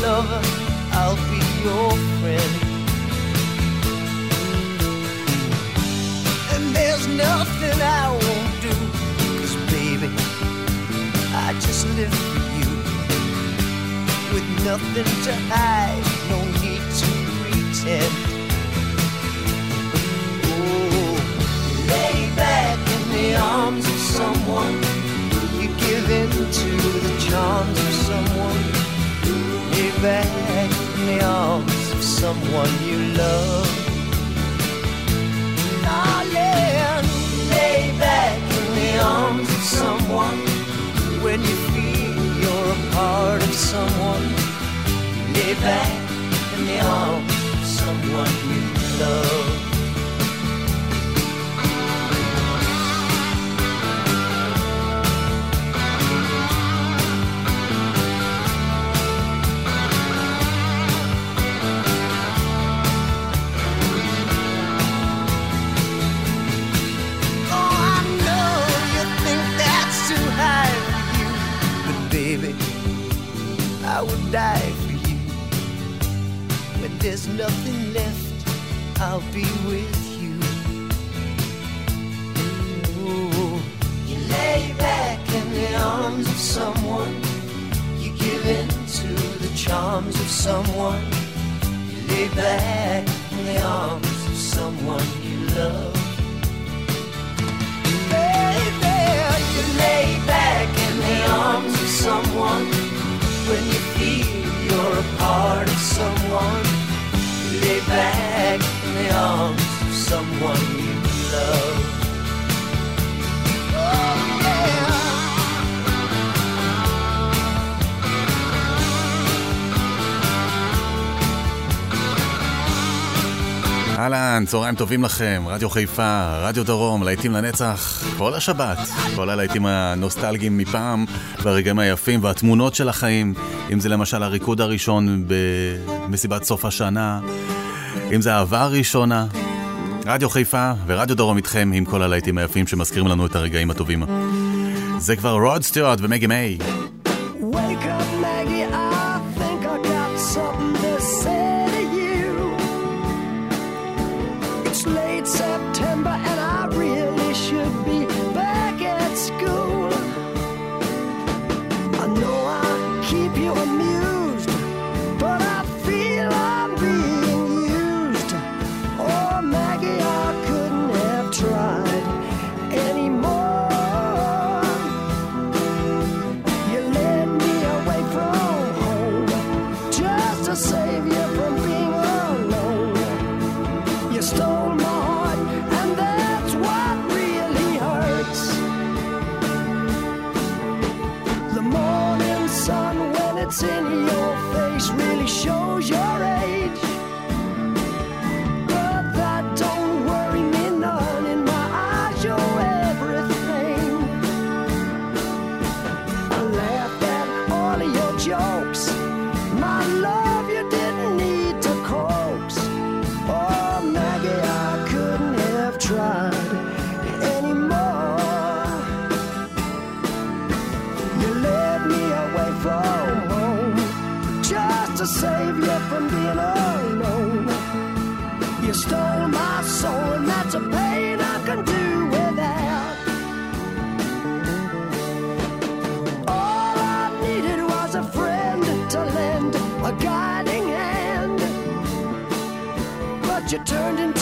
Lover, I'll be your friend. And there's nothing I won't do, 'cause baby, I just live for you. With nothing to hide, no need to pretend. Oh, lay back in the arms of someone. You give in to the charms of someone. Lay back in the arms of someone you love. Darling, lay back in the arms of someone. When you feel you're a part of someone. Lay back in the arms of someone you love. I would die for you. When there's nothing left, I'll be with you. Ooh, you lay back in the arms of someone. You give in to the charms of someone. You lay back in the arms of someone you love. Baby, you lay back in the arms of someone someone. Lay back in the arms of someone אהלן, צהריים טובים לכם, רדיו חיפה, רדיו דרום, להיטים לנצח, כל השבת, כל הלהיטים הנוסטלגיים מפעם, והרגעים היפים והתמונות של החיים, אם זה למשל הריקוד הראשון במסיבת סוף השנה, אם זה האהבה הראשונה. רדיו חיפה ורדיו דרום איתכם עם כל הלהיטים היפים שמזכירים לנו את הרגעים הטובים. זה כבר רוד סטיוארט ומגי מיי. In your face really shows turned into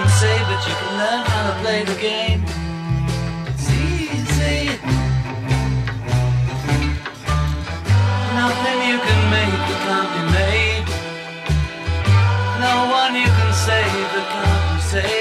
nothing say, but you can learn how to play the game. It's easy. Nothing you can make that can't be made. No one you can save that can't be saved.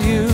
you.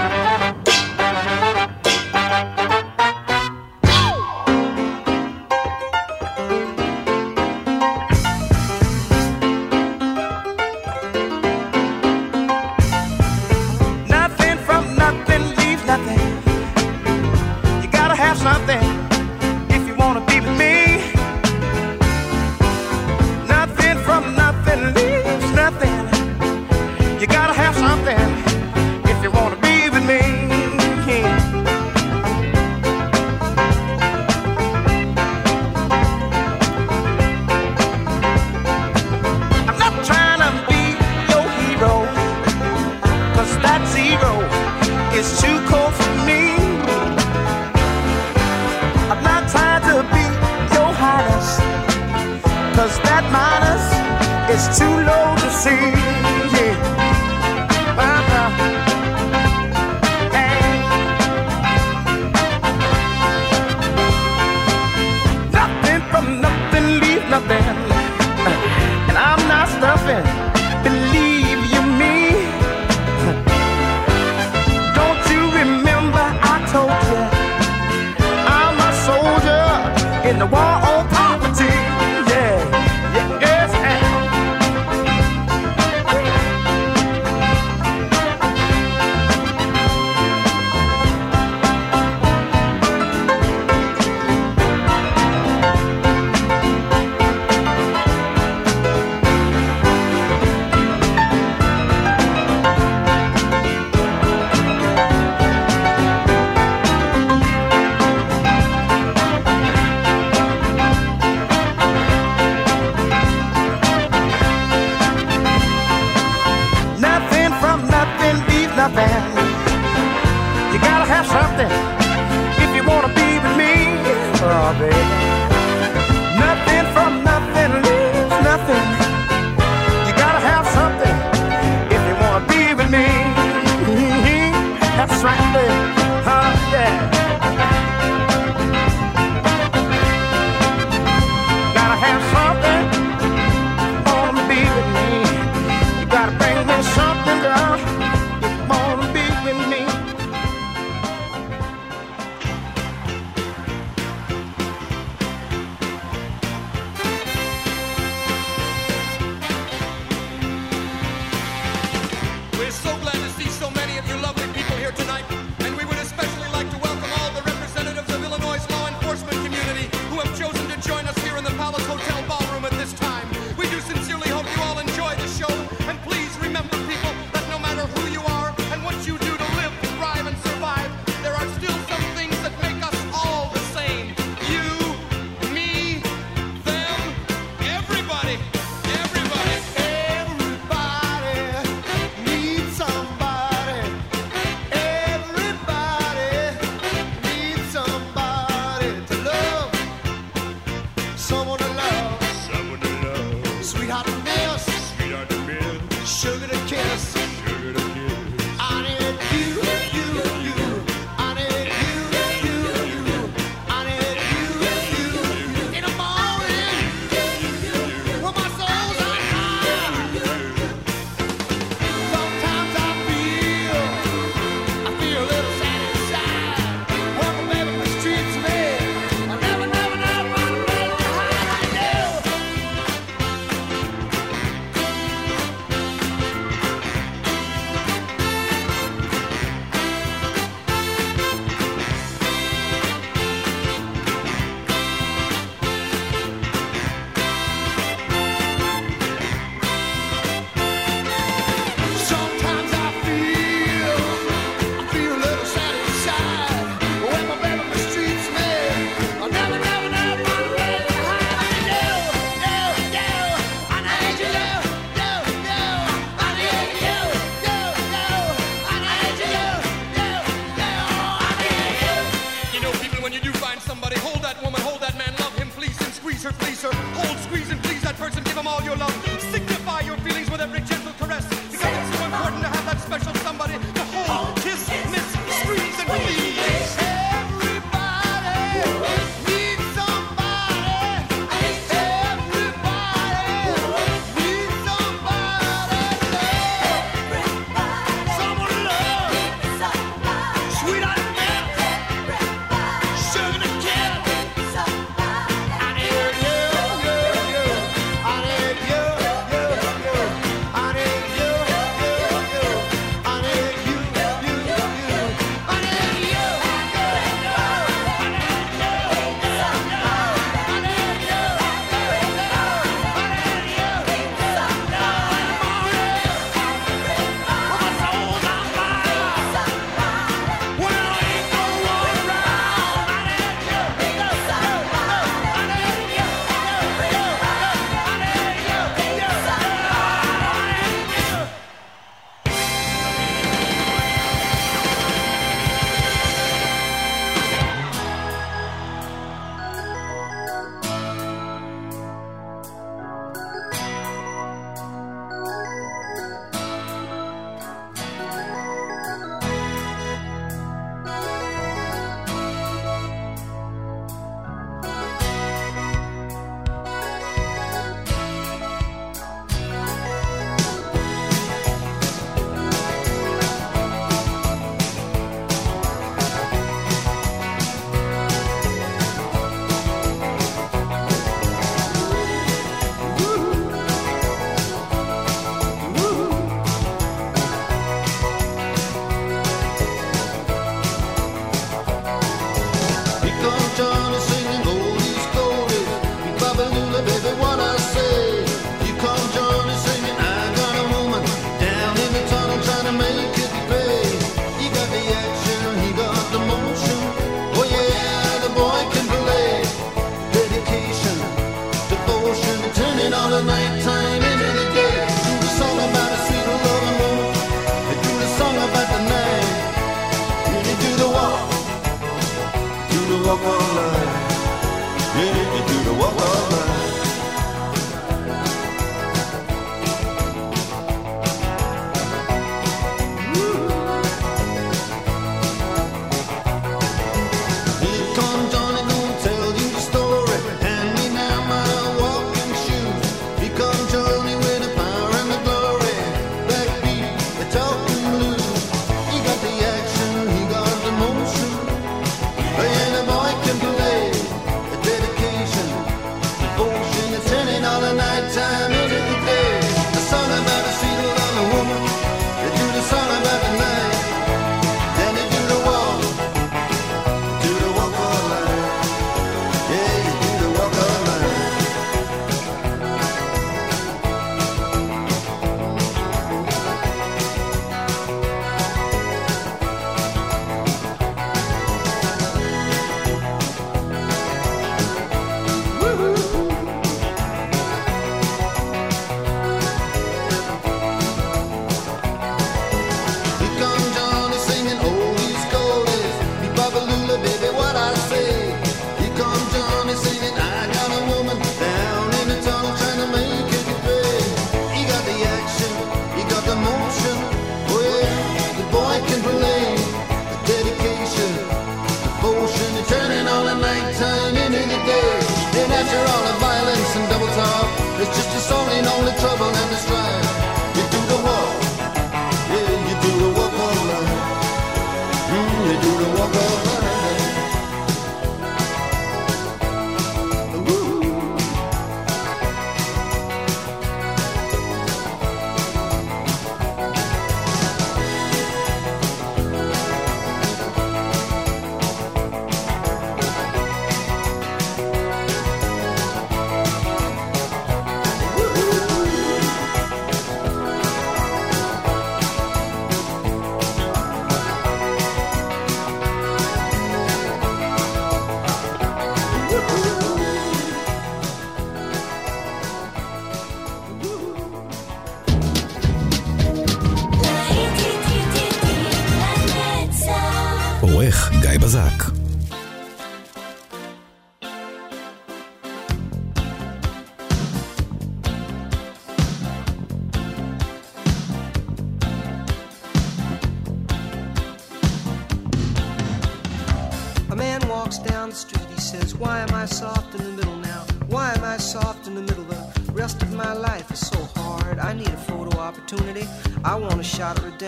Yeah.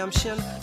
redemption.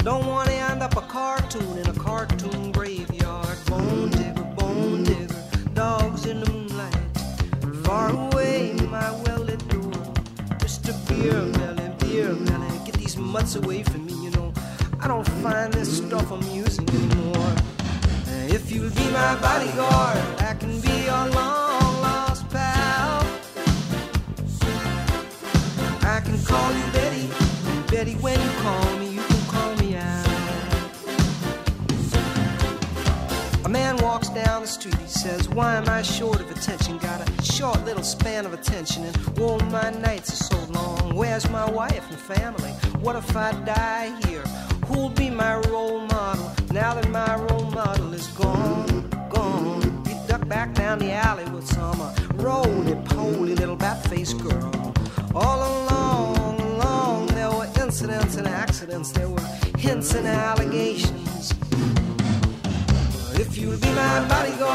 my body go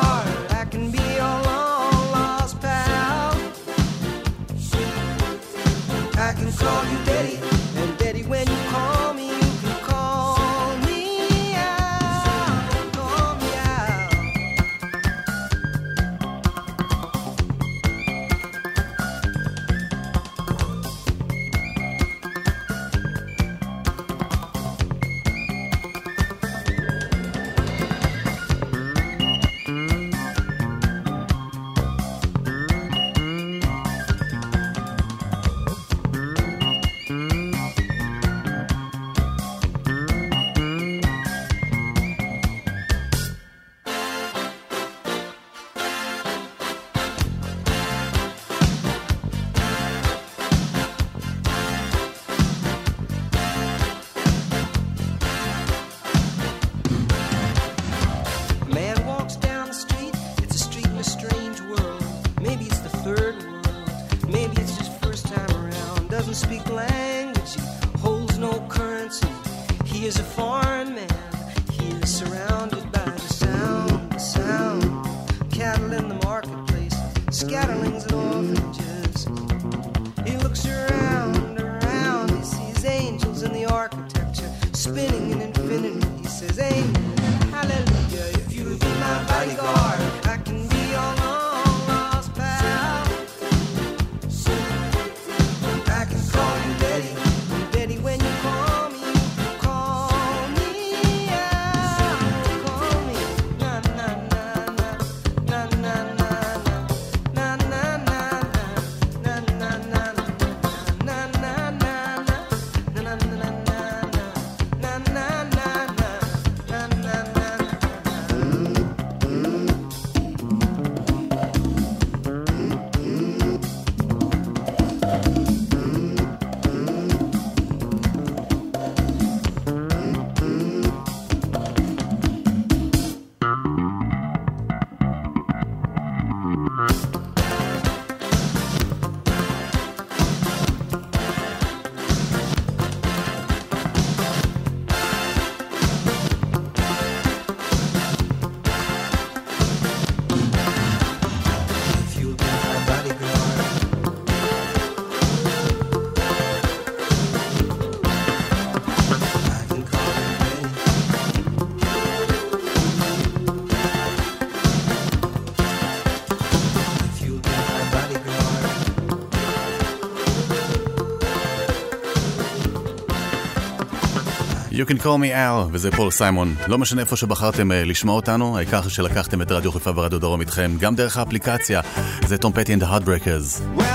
You can call me Al, וזה פול סיימון. לא משנה איפה שבחרתם uh, לשמוע אותנו, העיקר שלקחתם את רדיו חיפה ורדיו דרום איתכם, גם דרך האפליקציה, זה טום פטי אנד the Heartbreakers. Well,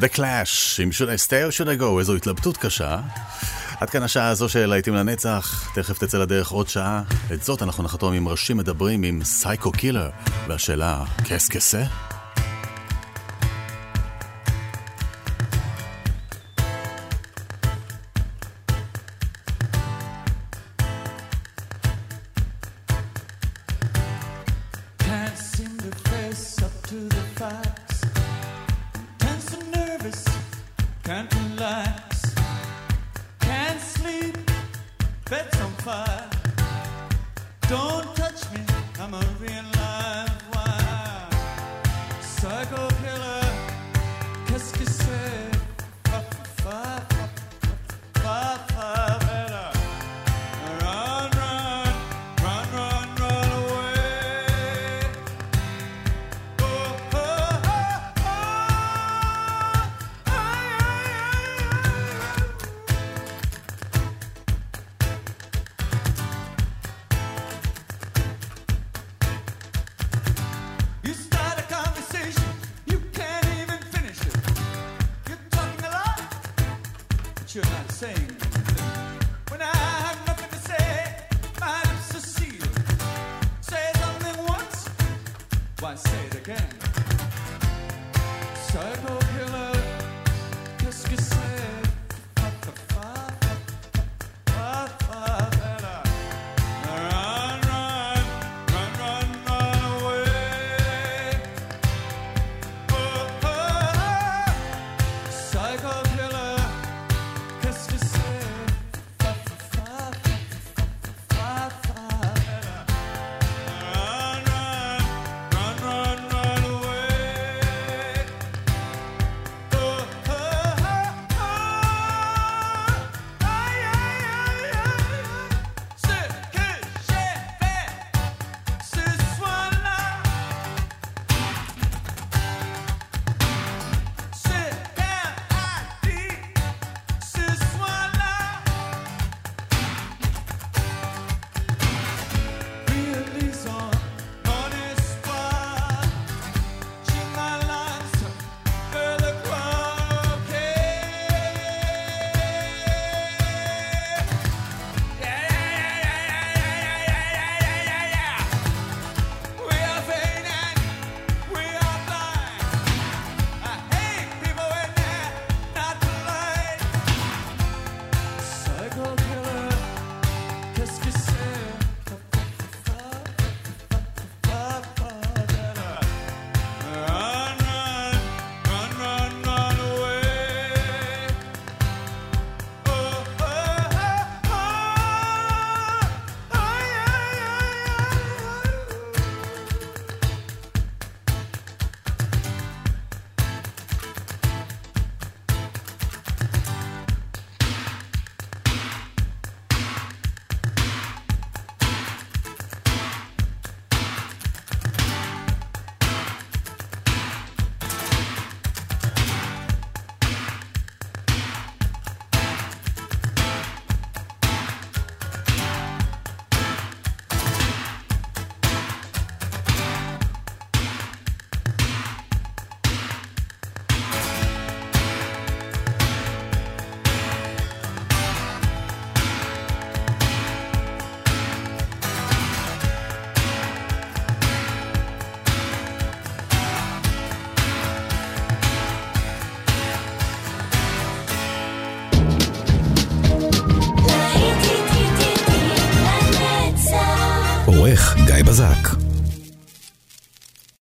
The Clash, עם should I stay or should I go, איזו התלבטות קשה. עד כאן השעה הזו של להיטים לנצח, תכף תצא לדרך עוד שעה. את זאת אנחנו נחתום עם ראשים מדברים עם סייקו קילר, והשאלה, קס קסה? Killer,